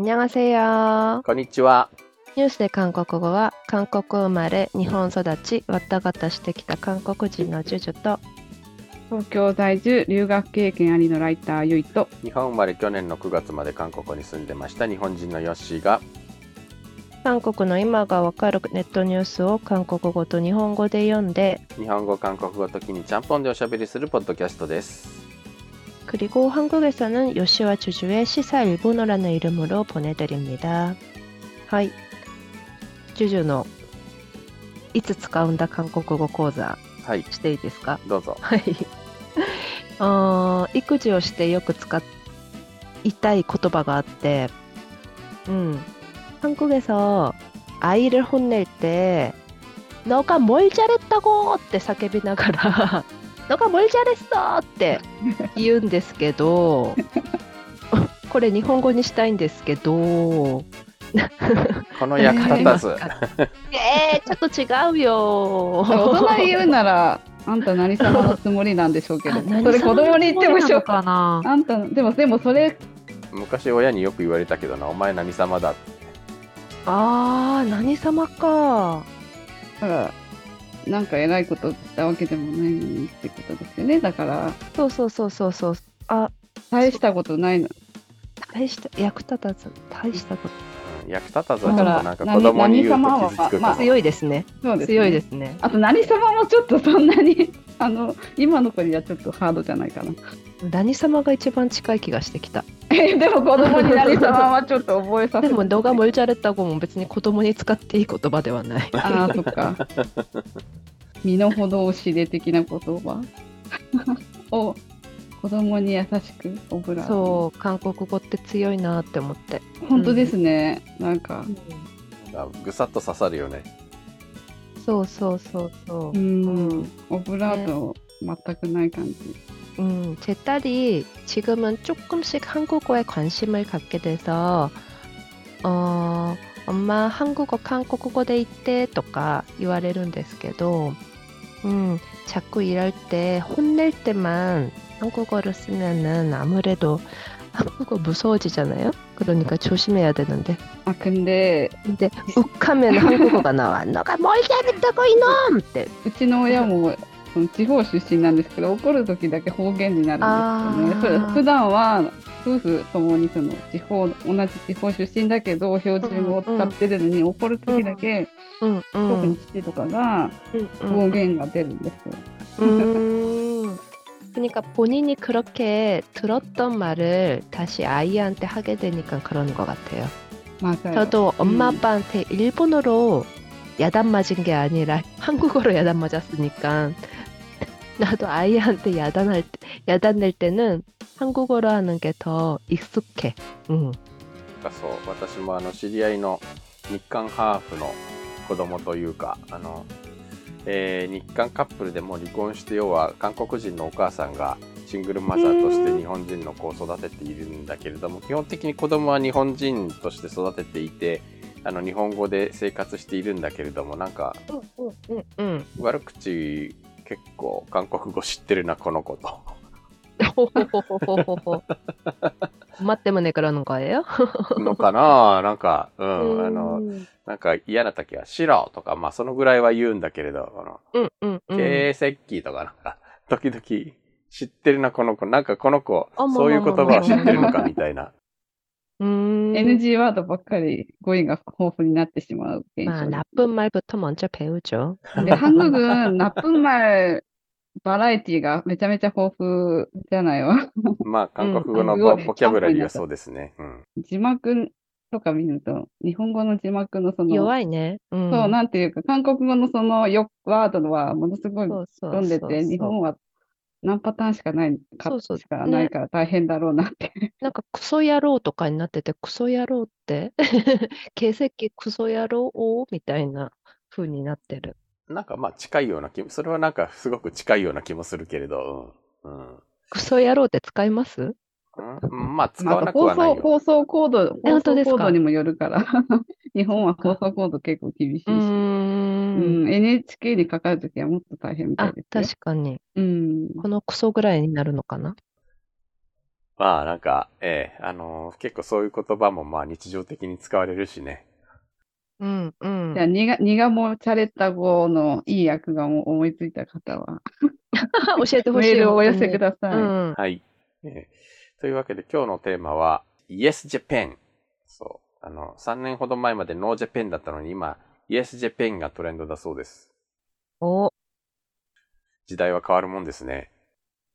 にゃせよ。こんにちは。ニュースで韓国語は、韓国生まれ、日本育ち、わったがたしてきた韓国人のジュジュと、東京在住、留学経験ありのライター、ゆいと、日本生まれ去年の9月まで韓国に住んでました日本人のヨッシーが、韓国の今がわかるネットニュースを韓国語と日本語で読んで、日本語、韓国語ときにちゃんぽんでおしゃべりするポッドキャストです。 그리고 한국에서는 요시와 주주의 시사 일본어라는 이름으로 보내드립니다. はい。ジュジュのいつ使うんだ韓国語講座はい、していいですかどうぞ。はい。あー育児をしてよく使いたい言葉があって、うん。 한국에서 아이를 혼낼 때 너가 뭘 잘했다고 って叫びながら のが無理じゃですだって言うんですけど これ日本語にしたいんですけどこの役立たず。えー、ちょっと違うよ大人言うならあんた何様のつもりなんでしょうけどそれ子供に言ってもしょうかなあんたでもでもそれ昔親によく言われたけどなお前何様だって。あー何様か。うん。なんか偉いことしたわけでもないのにってことですよね。だから、そうそうそうそうそうあ大したことないの。大した役立たず大したことうん役立たずはちょっとなんかだから子供に言うと傷つく。まあ強いですねそうです、強いですねあと、何様もちょっとそんなに、あの、今の子にはちょっとハードじゃないかな。何様が一番近い気がしてきたえ でも子供に何様はちょっと覚えさせて。でも動画もルチャレッタ語も別に子供に使っていい言葉ではない ああ、そっか。身の程を知れ的な言葉 を子供に優しくオブラートにそう韓国語って強いなって思って、本当ですね。なんか、あぐさっと刺さるよね。そうそうそうそうう、ん、オブラート全くない感じ。 음, 제 딸이 지금은 조금씩 한국어에 관심을 갖게 돼서 어, 엄마 한국어 한국어 돼 있대 とか言われるんですけど 음, 자꾸 일할 때 혼낼 때만 한국어를 쓰면은 아무래도 한국어 무서워지잖아요. 그러니까 조심해야 되는데. あ、組んで、 근데 욱하면 한국어가 나와. 너가 뭘 잘했다고 이놈! ってうちの親も その地方出身なんですけど、怒る時だけ方言になるんですよね。あーふ普段は夫婦ともにその地方、同じ地方出身だけど、標準語を使ってるのに、怒る時だけ、 응, 特 응, に父とかが 응, 方 응. 言が出るんですよ。 음, 그러니까 본인이 그렇게 들었던 말을 다시 아이한테 하게 되니까 그런 것 같아요. まあ、そう 저도 엄마 음. 아빠한테 일본어로 야단 맞은 게 아니라 한국어로 야단 맞았으니까 나도 아이한테 야단할 때, 야단 낼 때는 한국어로 하는 게 더 익숙해. 응. なんかそう、私もあの知り合いの日韓ハーフの子供というか、あの、えー日韓カップルでもう離婚して、要は韓国人のお母さんがシングルマザーとして日本人の子を育てているんだけれども、基本的に子供は日本人として育てていて、あの日本語で生活しているんだけれども、なんか 응, 응, 응. 悪口 結構韓国語知ってるな、この子と。待ってもねからのかえよ。のかな？なんか、うん、あの、なんか嫌な時は白とか、まあそのぐらいは言うんだけれど、この、経営設計とかなんか、時々知ってるな、この子。なんかこの子、そういう言葉を知ってるのかみたいな。うん。NG 와도 막 가리 고인가 호흡이 났대 심하 고. 아, ん쁜말부터 먼저 배우 죠. 근데 한국은 나쁜 말バラエティがめちゃめちゃ豊富じゃない？わ。まあ、韓国語のボ,、ボキャブラリーはそうですね。うん、字幕とか見ると、日本語の字幕のその、弱いね。うん、そう、なんていうか、韓国語のそのよワードはものすごい飛んでて、日本は何パターンしかない、かそうそうしかないから大変だろうなって。なんかクソ野郎とかになってて、クソ野郎って、形跡クソ野郎みたいな風になってる。なんかまあ近いような気も、それはなんかすごく近いような気もするけれど、うん。うんクソ野郎って使います？うん、まあ使まあ、わなく放送、はないよ。放送コード、え放本当ですか？送コードにもよるから、日本は放送コード結構厳しいし、うんん、NHK にかかるときはもっと大変みたいあ、ですよ。確かに。うん。このクソぐらいになるのかな？まあなんか、ええあのー結構そういう言葉もまあ日常的に使われるしね。うんうんじゃあ、ニガ、ニガモチャレッタ語のいい訳がも思いついた方は、教えてほしい。メールをお寄せください。うん。はい。ええというわけで今日のテーマは Yes Japan。そう。あの、3年ほど前まで No Japan だったのに今 Yes Japan がトレンドだそうです。お、時代は変わるもんですね。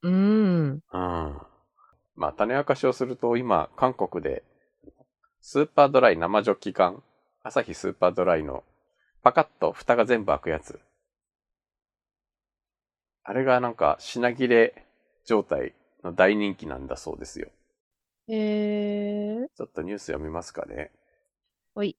うん。うん。まあ、種明かしをすると、今、韓国で、スーパードライ生ジョッキ缶、アサヒスーパードライの、パカッと蓋が全部開くやつ。あれがなんか、品切れ状態の大人気なんだそうですよ。へえ。ちょっとニュース読みますかね。ほい。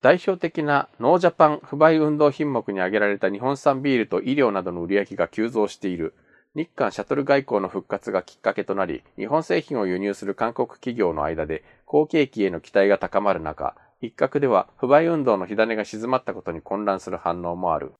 代表的なノージャパン不買運動品目に挙げられた日本産ビールと衣料などの売り上げが急増している。日韓シャトル外交の復活がきっかけとなり、日本製品を輸入する韓国企業の間で好景気への期待が高まる中、一角では不買運動の火種が静まったことに混乱する反応もある。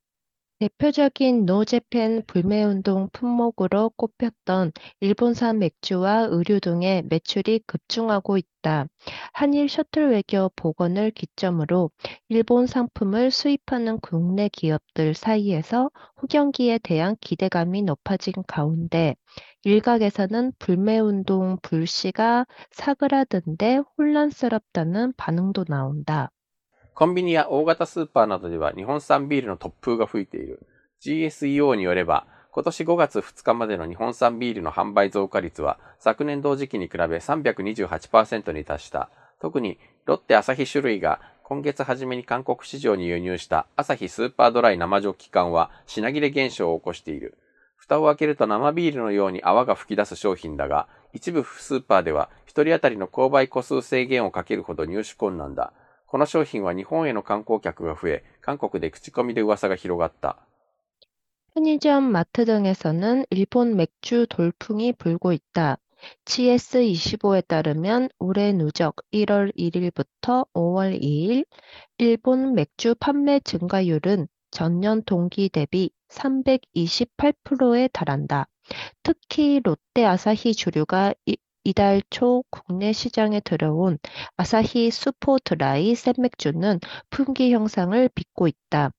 대표적인 노제팬 불매운동 품목으로 꼽혔던 일본산 맥주와 의류 등의 매출이 급증하고 있다. 한일 셔틀 외교 복원을 기점으로 일본 상품을 수입하는 국내 기업들 사이에서 후경기에 대한 기대감이 높아진 가운데 일각에서는 불매운동 불씨가 사그라든데 혼란스럽다는 반응도 나온다. コンビニや大型スーパーなどでは日本産ビールの突風が吹いている。GSEO によれば、今年5月2日までの日本産ビールの販売増加率は昨年同時期に比べ328%に達した。特にロッテアサヒ種類が今月初めに韓国市場に輸入したアサヒスーパードライ生ジョッキ缶は品切れ現象を起こしている。蓋を開けると生ビールのように泡が吹き出す商品だが、一部スーパーでは一人当たりの購買個数制限をかけるほど入手困難だ。 この商品は日本への観光客が増え、韓国で口コミで噂が広がった。 편의점, 마트 등에서는 일본 맥주 돌풍이 불고 있다. GS25에 따르면 올해 누적 1월 1일부터 5월 2일 일본 맥주 판매 증가율은 전년 동기 대비 328%에 달한다. 특히 롯데 아사히 주류가 이, 이달 초 국내 시장에 들어온 아사히 수포드라이 생맥주는 품귀 형상을 빚고 있다.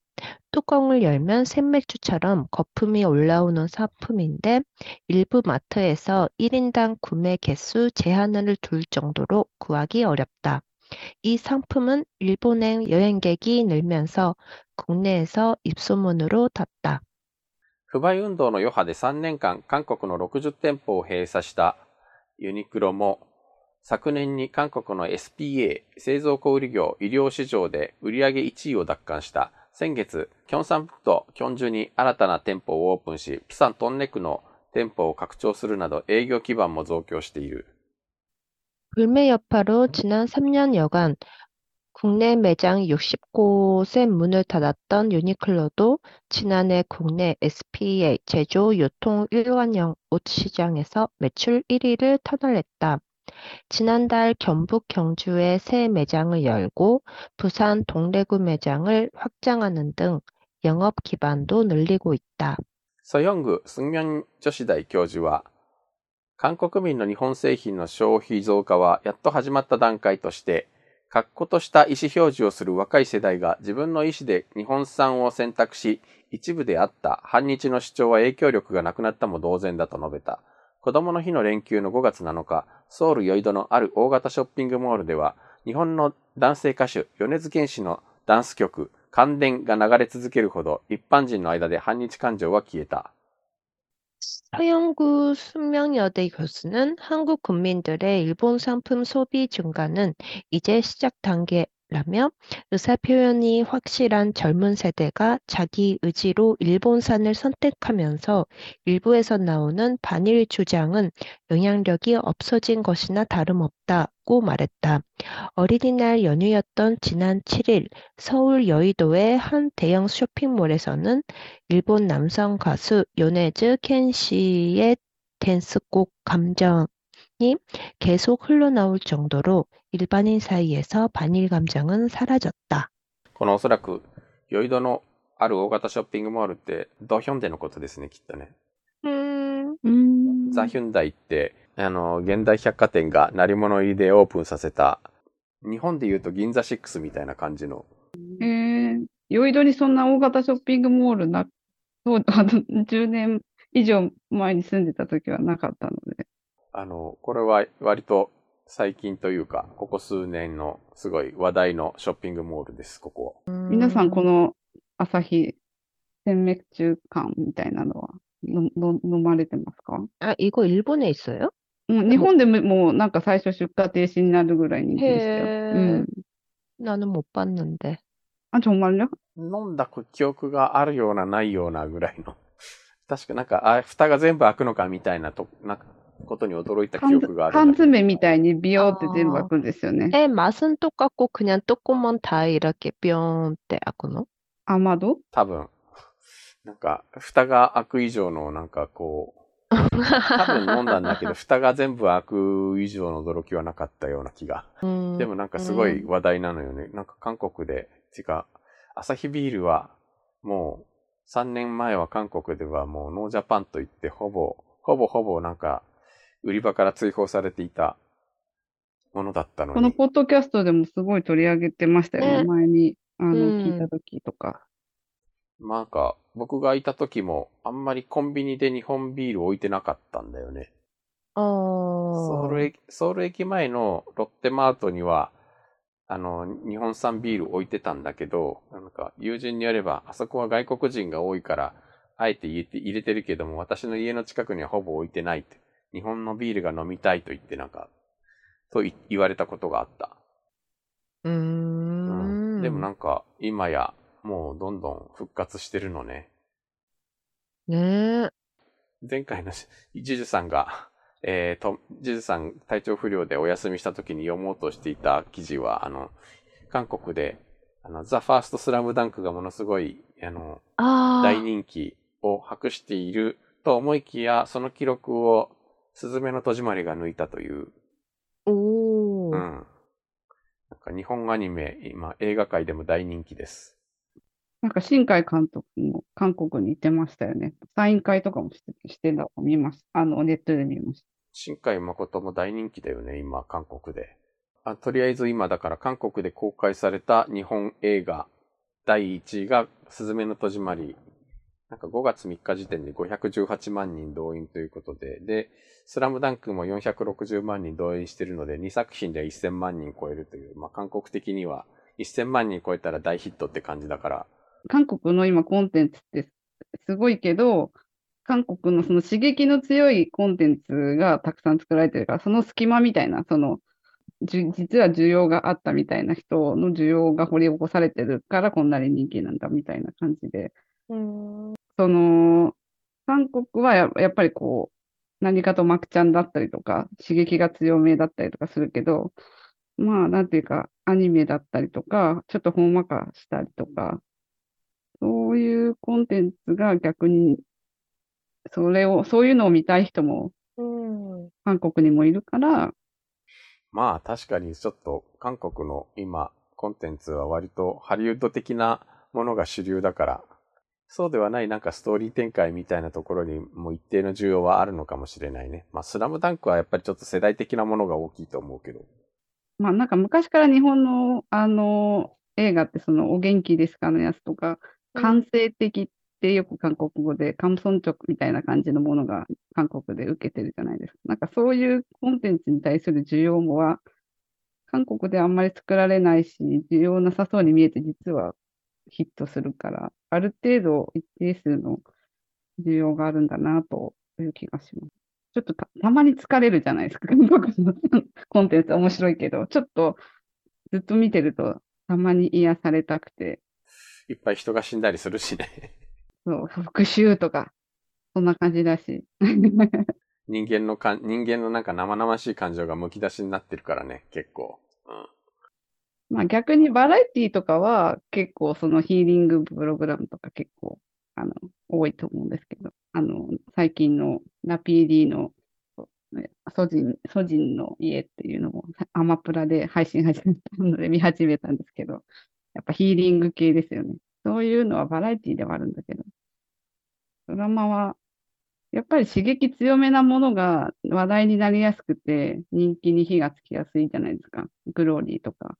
뚜껑을 열면 생맥주처럼 거품이 올라오는 상품인데 일부 마트에서 1인당 구매 개수 제한을 둘 정도로 구하기 어렵다. 이 상품은 일본행 여행객이 늘면서 국내에서 입소문으로 탔다. 不買運動の余波で3年間韓国の60店舗を閉鎖した ユニクロも昨年に韓国の SPA 製造小売業医療市場で売上1位を奪還した先月、キョンサンプとキョンジュに新たな店舗をオープンし、プサントンネ区の店舗を拡張するなど営業基盤も増強している。 불매 여파로 지난 3년여간 국내 매장 60곳의 문을 닫았던 유니클로도 지난해 국내 SPA 제조 유통 일관형 옷 시장에서 매출 1위를 터널했다. 지난달 경북 경주에 새 매장을 열고 부산 동래구 매장을 확장하는 등 영업 기반도 늘리고 있다. ソヨング・スンミョン女子大教授は、韓国民の日本製品の消費増加はやっと始まった段階として、 確固とした意思表示をする若い世代が自分の意思で日本産を選択し、一部であった反日の主張は影響力がなくなったも同然だと述べた。子供の日の連休の5月7日、ソウル・ヨイドのある大型ショッピングモールでは、日本の男性歌手、米津玄師のダンス曲、感電が流れ続けるほど一般人の間で反日感情は消えた。 서영구 숙명여대 교수는 한국 국민들의 일본 상품 소비 증가는 이제 시작 단계 라며 의사 표현이 확실한 젊은 세대가 자기 의지로 일본산을 선택하면서 일부에서 나오는 반일 주장은 영향력이 없어진 것이나 다름없다고 말했다. 어린이날 연휴였던 지난 7일 서울 여의도의 한 대형 쇼핑몰에서는 일본 남성 가수 요네즈 켄 씨의 댄스곡 감정이 계속 흘러나올 정도로 일반인 사이에서 반일 감정은 사라졌다. このおそらく、ヨイドのある大型ショッピングモールって、ドヒョンデのことですね、きっとね。 음, うん。 ザ・ヒュンダイって、あの、現代百貨店が鳴り物入りでオープンさせた、日本で言うと銀座6みたいな感じの、えー、酔いどにそんな大型ショッピングモールな、そう、あの、10年以上前に住んでた時はなかったので。 あの、これは割と最近というか、ここ数年のすごい話題のショッピングモールです、ここ。皆さん、この朝日鮮滅中感みたいなのはのの飲まれてますか 아, 이거 일본에 있어요? うん日本でももうなんか最初出荷停止になるぐらい人気でしたよ。へーうん。 나는 못 봤는데. あ、ちょ、まる飲んだ記憶があるようなないようなぐらいの。確かなんか、あ、蓋が全部開くのかみたいなと、なんか、 ことに驚いた記缶憶がある缶んだけど。詰みたいにビヨーって全部開くんですよね。 에, 맛은 똑같고 그냥 뚜껑만 다 이렇게 뿅って開くの? 雨戸多分。なんか、蓋が開く以上の、なんかこう、多分飲んだんだけど、蓋が全部開く以上の驚きはなかったような気が。 음, でもなんかすごい話題なのよね。なんか韓国で、てか、アサヒビールは、もう、3年前は韓国ではもうノージャパンと言って、ほぼ、ほぼほぼなんか、 売り場から追放されていたものだったのに。このポッドキャストでもすごい取り上げてましたよね。ね前に、あの、うん聞いた時とか。なんか、僕がいた時も、あんまりコンビニで日本ビール置いてなかったんだよね。 어, ソウル駅、ソウル駅前のロッテマートには、あの、日本産ビール置いてたんだけど、なんか、友人によれば、あそこは外国人が多いから、あえて入れて入れてるけども、私の家の近くにはほぼ置いてないって。日本のビールが飲みたいと言ってなんか、と言われたことがあった。うん,うん、でもなんか、今や、もうどんどん復活してるのね。ねえ。前回の、ジュジュさんが、えー、と、ジュジュさん体調不良でお休みした時に読もうとしていた記事は、あの、韓国で、あの、ザ・ファースト・スラムダンクがものすごい、あの、あ大人気を博していると思いきや、その記録をスズメの戸締まりが抜いたという、 오, うん。なんか日本アニメ、今、映画界でも大人気です。なんか新海監督も韓国に行ってましたよね。サイン会とかもしてしてたのを見ました。あの、ネットで見まし新海誠も大人気だよね、今、韓国で。あとりあえず今、だから韓国で公開された日本映画第1位が、すずめの戸締まり。なんか5月3日時点で518万人動員ということで、で、スラムダンクも460万人動員してるので、2作品で1000万人超えるという、まあ韓国的には1000万人超えたら大ヒットって感じだから、た。韓国の今コンテンツってすごいけど、韓国のその刺激の強いコンテンツがたくさん作られてるから、その隙間みたいな、その、実は需要があったみたいな人の需要が掘り起こされてるからこんなに人気なんだみたいな感じで、 음, その、韓国はややっぱりこう、何かとマクちゃんだったりとか、刺激が強めだったりとかするけど、まあ、なんていうか、アニメだったりとか、ちょっとほんわかしたりとか、そういうコンテンツが逆に、それを、そういうのを見たい人も 음, 韓国にもいるから、まあ確かにちょっと韓国の今コンテンツは割とハリウッド的なものが主流だから、そうではないなんかストーリー展開みたいなところにも一定の需要はあるのかもしれないね。まあスラムダンクはやっぱりちょっと世代的なものが大きいと思うけど。まあなんか昔から日本のあの映画ってそのお元気ですかのやつとか、感性的ってよく韓国語で、カムソンチョクみたいな感じのものが韓国で受けてるじゃないですか。なんかそういうコンテンツに対する需要もは、韓国であんまり作られないし、需要なさそうに見えて実はヒットするから、ある程度一定数の需要があるんだなという気がします。ちょっとたたまに疲れるじゃないですか。韓国のコンテンツ面白いけど、ちょっとずっと見てるとたまに癒されたくて、いっぱい人が死んだりするしね。そう、復讐とか、そんな感じだし。人間のかん、人間のなんか生々しい感情がむき出しになってるからね、結構。うん。まあ逆にバラエティとかは結構そのヒーリングプログラムとか結構、あの、多いと思うんですけど、あの、最近のラ PD のソジン、ソジンの家っていうのもアマプラで配信始めたので見始めたんですけど、やっぱヒーリング系ですよね。そういうのはバラエティではあるんだけど、ドラマはやっぱり刺激強めなものが話題になりやすくて、人気に火がつきやすいじゃないですか。グローリーとか。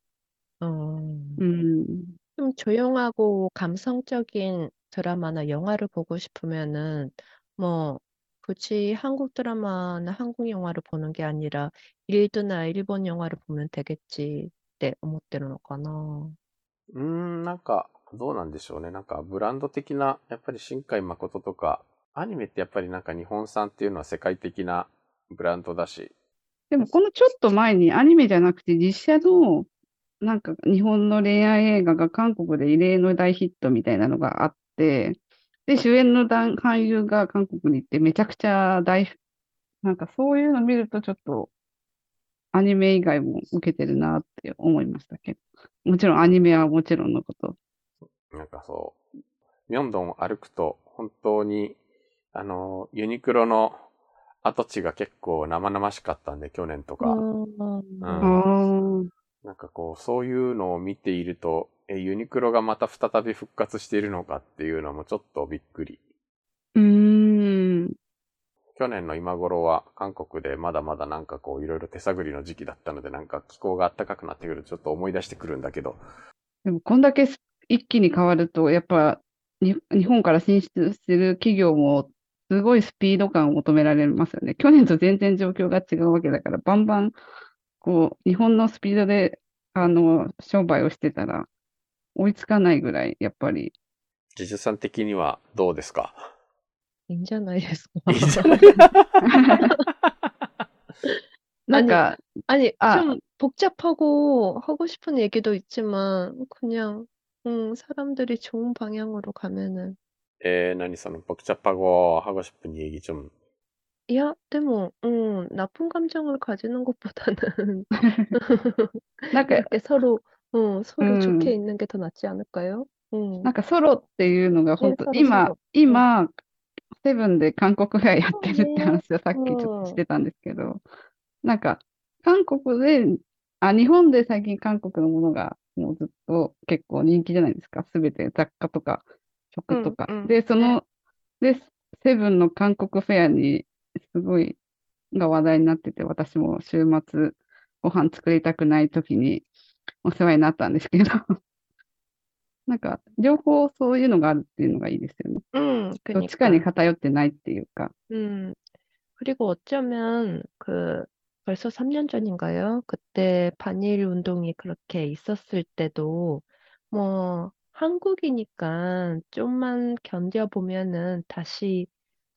음, うん。 좀 조용하고 감성적인 드라마나 영화를 보고 싶으면은 뭐 굳이 한국 드라마나 한국 영화를 보는 게 아니라 일드나 일본 영화를 보면 되겠지って思ってるのかな。うーん、なんか、どうなんでしょうね。なんか、ブランド的な、やっぱり新海誠とか、アニメってやっぱりなんか日本産っていうのは世界的なブランドだし、でも、このちょっと前にアニメじゃなくて実写の、 なんか日本の恋愛映画が韓国で異例の大ヒットみたいなのがあって、で、主演の男俳優が韓国に行ってめちゃくちゃ大、なんかそういうの見るとちょっとアニメ以外も受けてるなって思いましたけど。もちろんアニメはもちろんのこと。なんかそう、ミョンドンを歩くと、本当に、あの、ユニクロの跡地が結構生々しかったんで、去年とか。 음, ああ。なんかこう、そういうのを見ていると、え、ユニクロがまた再び復活しているのかっていうのもちょっとびっくり。うーん。去年の今頃は韓国でまだまだなんかこういろいろ手探りの時期だったのでなんか気候が暖かくなってくるとちょっと思い出してくるんだけど。でも、こんだけす一気に変わると、やっぱに、日本から進出してる企業も、すごいスピード感を求められますよね。去年と全然状況が違うわけだから、バンバン、こう、日本のスピードで、あの、商売をしてたら、追いつかないぐらい、やっぱり。ジジュさん的にはどうですか 이んじゃないですか。いいじゃないなんか、 아니, 아. 좀 복잡하고 하고 싶은 얘기도 있지만, 그냥, 음, 사람들이 좋은 방향으로 가면은. えー、何その、僕チャパ語、하고 싶은 얘기 좀. 야, でも, 음, 나쁜 감정을 가지는 것보다는, なんか、 이렇게 서로, 음, 서로 음. 좋게 있는 게 더 낫지 않을까요? 음. なんかソロっていうのが本当、ソロ今ソロ、今、セブンで韓国フェアやってるって話をさっきちょっうんとしてたんですけど、なんか、韓国で、あ、日本で最近韓国のものがもうずっと結構人気じゃないですか。すべて雑貨とか食とかうんうん。で、その、で、セブンの韓国フェアに すごいが話題になってて、私も週末ご飯作りたくない時にお世話になったんですけど、なんか、両方そういうのがあるっていうのがいいですよね。 음, どっちかに 그니까. 偏ってないっていうか。 음, 그리고 어쩌면 그 벌써 3년 전인가요? 그때 반일 운동이 그렇게 있었을 때도 뭐 한국이니까 좀만 견뎌보면은 다시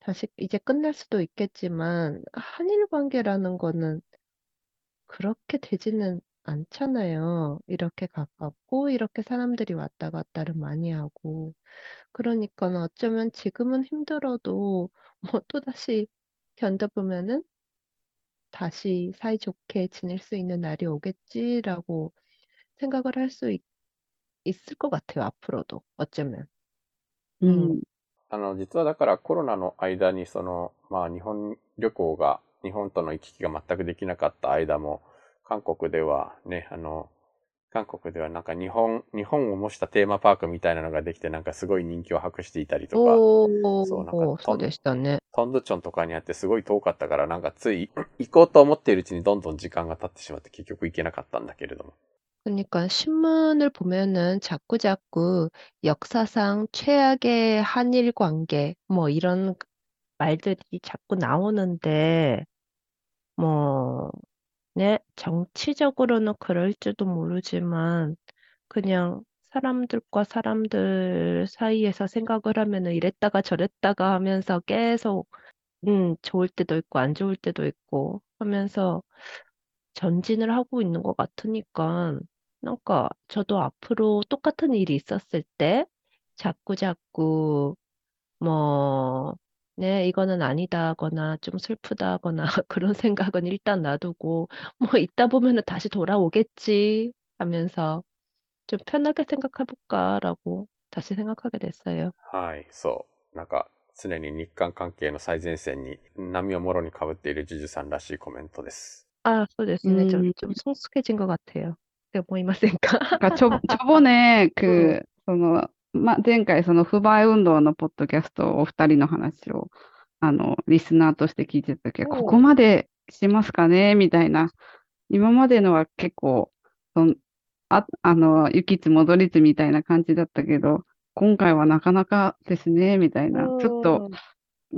다시 이제 끝날 수도 있겠지만 한일 관계라는 거는 그렇게 되지는 않잖아요. 이렇게 가깝고 이렇게 사람들이 왔다 갔다를 많이 하고. 그러니까 어쩌면 지금은 힘들어도 뭐 또다시 견뎌 보면은 '다시 사이좋게 지낼 수 있는 날이 오겠지.'라고 생각을 할 수 있 있을 것 같아요 앞으로도 어쩌면. 음. 음. あの、実はだからコロナの間にその、まあ日本旅行が、日本との行き来が全くできなかった間も、韓国ではね、あの、韓国ではなんか日本、日本を模したテーマパークみたいなのができてなんかすごい人気を博していたりとか、 오, そうなんか 오, そうでしたね。トンドチョンとかにあってすごい遠かったからなんかつい行こうと思っているうちにどんどん時間が経ってしまって結局行けなかったんだけれども。 그러니까 신문을 보면은 자꾸 자꾸 역사상 최악의 한일 관계 뭐 이런 말들이 자꾸 나오는데 뭐 네, 정치적으로는 그럴지도 모르지만 그냥 사람들과 사람들 사이에서 생각을 하면은 이랬다가 저랬다가 하면서 계속 음, 좋을 때도 있고 안 좋을 때도 있고 하면서 전진을 하고 있는 것 같으니까, 그러니까 저도 앞으로 똑같은 일이 있었을 때 자꾸 자꾸 뭐 네, 이거는 아니다 하거나 좀 슬프다 하거나 그런 생각은 일단 놔두고 뭐 있다 보면은 다시 돌아오겠지 하면서 좀 편하게 생각해볼까라고 다시 생각하게 됐어요. はい、そう。なんか、常に日韓関係の最前線に波をもろに被っているジュジュさんらしいコメントです。 아, そうですね. 좀, 음. 좀 성숙해진 것 같아요. って思いませんか？ちょぼね く、その、ま、前回その不買運動のポッドキャストお二人の話を、あの、リスナーとして聞いてたけど、ここまでしますかね？みたいな。今までのは結構、そのああの、行きつ戻りつみたいな感じだったけど、今回はなかなかですね、みたいな、ちょっと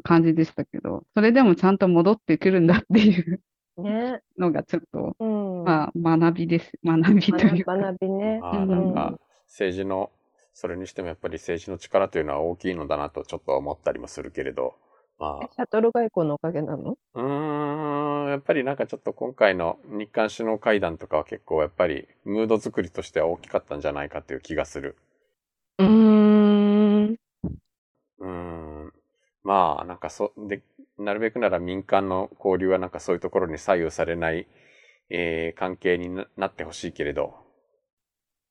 感じでしたけど、それでもちゃんと戻ってくるんだっていうね。のがちょっと、うん。まあ、学びです。学びというか。学びね。なんか、政治の、それにしてもやっぱり政治の力というのは大きいのだなとちょっと思ったりもするけれど、まあ、シャトル外交のおかげなの？うーん、やっぱりなんかちょっと今回の日韓首脳会談とかは結構やっぱりムード作りとしては大きかったんじゃないかという気がする。うーん。うーん。まあ、なんかそ、で、なるべくなら民間の交流はなんかそういうところに左右されない、えー関係にななってほしいけれど。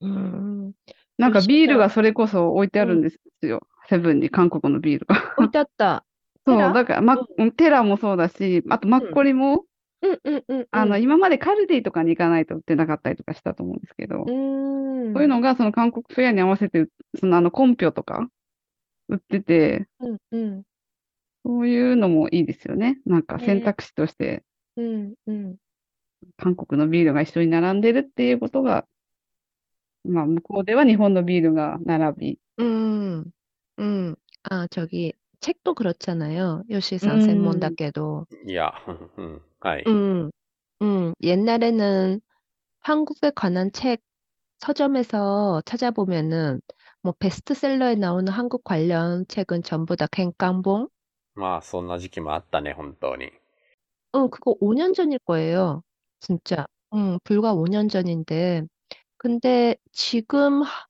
うーん。なんかビールがそれこそ置いてあるんですよ。セブンに韓国のビールが。置いてあった。そう、だから、ま、テラもそうだし、あとマッコリも、うんうんうんうん。あの、今までカルディとかに行かないと売ってなかったりとかしたと思うんですけど、うーん。そういうのがその韓国フェアに合わせて、そのあの、コンピョとか売ってて、うんうん。そういうのもいいですよね。なんかね選択肢として、うんうん。韓国のビールが一緒に並んでるっていうことが、まあ、向こうでは日本のビールが並び、 음, 음. 아, 저기, 책도 그렇잖아요. 요시상 음.専門だけど. いや、うん、はい。 음, 음. 옛날에는 한국에 관한 책 서점에서 찾아보면은 뭐 베스트셀러에 나오는 한국 관련 책은 전부 다 갱깡봉? まあ、そんな時期もあったね、本当に。 응, 그거 5년 전일 거예요. 진짜. 응, 불과 5년 전인데. 근데 지금 하-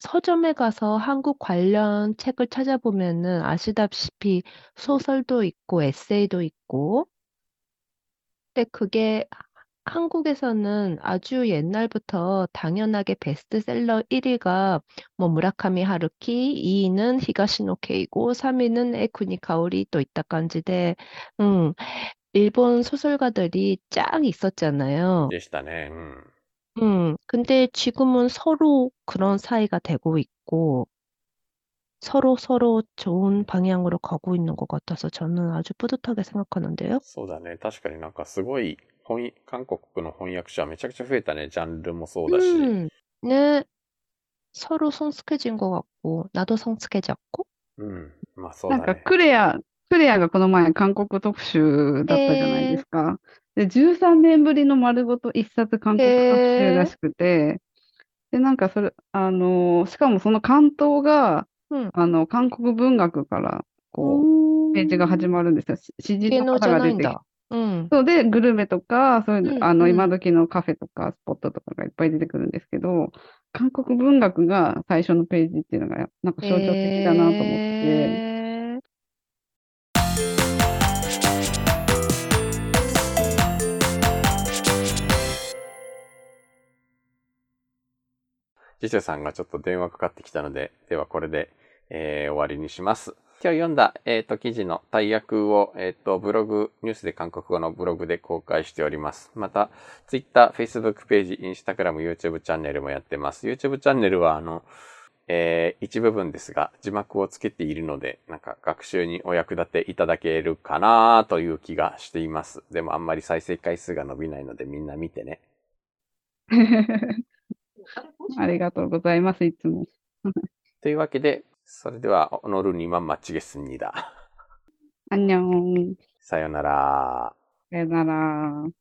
서점에 가서 한국 관련 책을 찾아보면은 아시다시피 소설도 있고 에세이도 있고. 근데 그게 하- 한국에서는 아주 옛날부터 당연하게 베스트셀러 1위가 뭐 무라카미 하루키, 2위는 히가시노 케이고, 3위는 에쿠니 카오리 또 있다 간지데, 음, 일본 소설가들이 쫙 있었잖아요. でしたね。うん。 음, 근데 지금은 서로 그런 사이가 되고 있고, 서로 서로 좋은 방향으로 가고 있는 것 같아서 저는 아주 뿌듯하게 생각하는데요. そうだね。確かになんかすごい、翻訳韓国の翻訳者めちゃくちゃ増えたね。ジャンルもそうだし。 음, 네. 서로 성숙해진 것 같고, 나도 성숙해졌고. うん。まあそうなんかだね。クレア、クレアがこの前韓国特集だったじゃないですか。で、13年ぶりの丸ごと一冊韓国特集らしくて、で、なんかそれ、あの、しかもその関東が、 うんあの、韓国文学から、こう、ページが始まるんですよ。し詩人の方が出てきて。うん。そうで、グルメとか、そういうう、んあの、うん今時のカフェとか、スポットとかがいっぱい出てくるんですけど、韓国文学が最初のページっていうのが、なんか象徴的だなと思って、へージジョさんがちょっと電話かかってきたので、ではこれで、えー終わりにします。今日読んだ、えっ、と、記事の大役を、えっ、と、ブログ、ニュースで韓国語のブログで公開しております。また、Twitter、Facebook ページ、Instagram、YouTube チャンネルもやってます。YouTube チャンネルは、あの、えー一部分ですが、字幕をつけているので、なんか学習にお役立ていただけるかなという気がしています。でもあんまり再生回数が伸びないのでみんな見てね。ありがとうございます、いつも。というわけで、それでは、オノルニマンマッチゲスニだ。あんにゃん。さよなら。さよなら。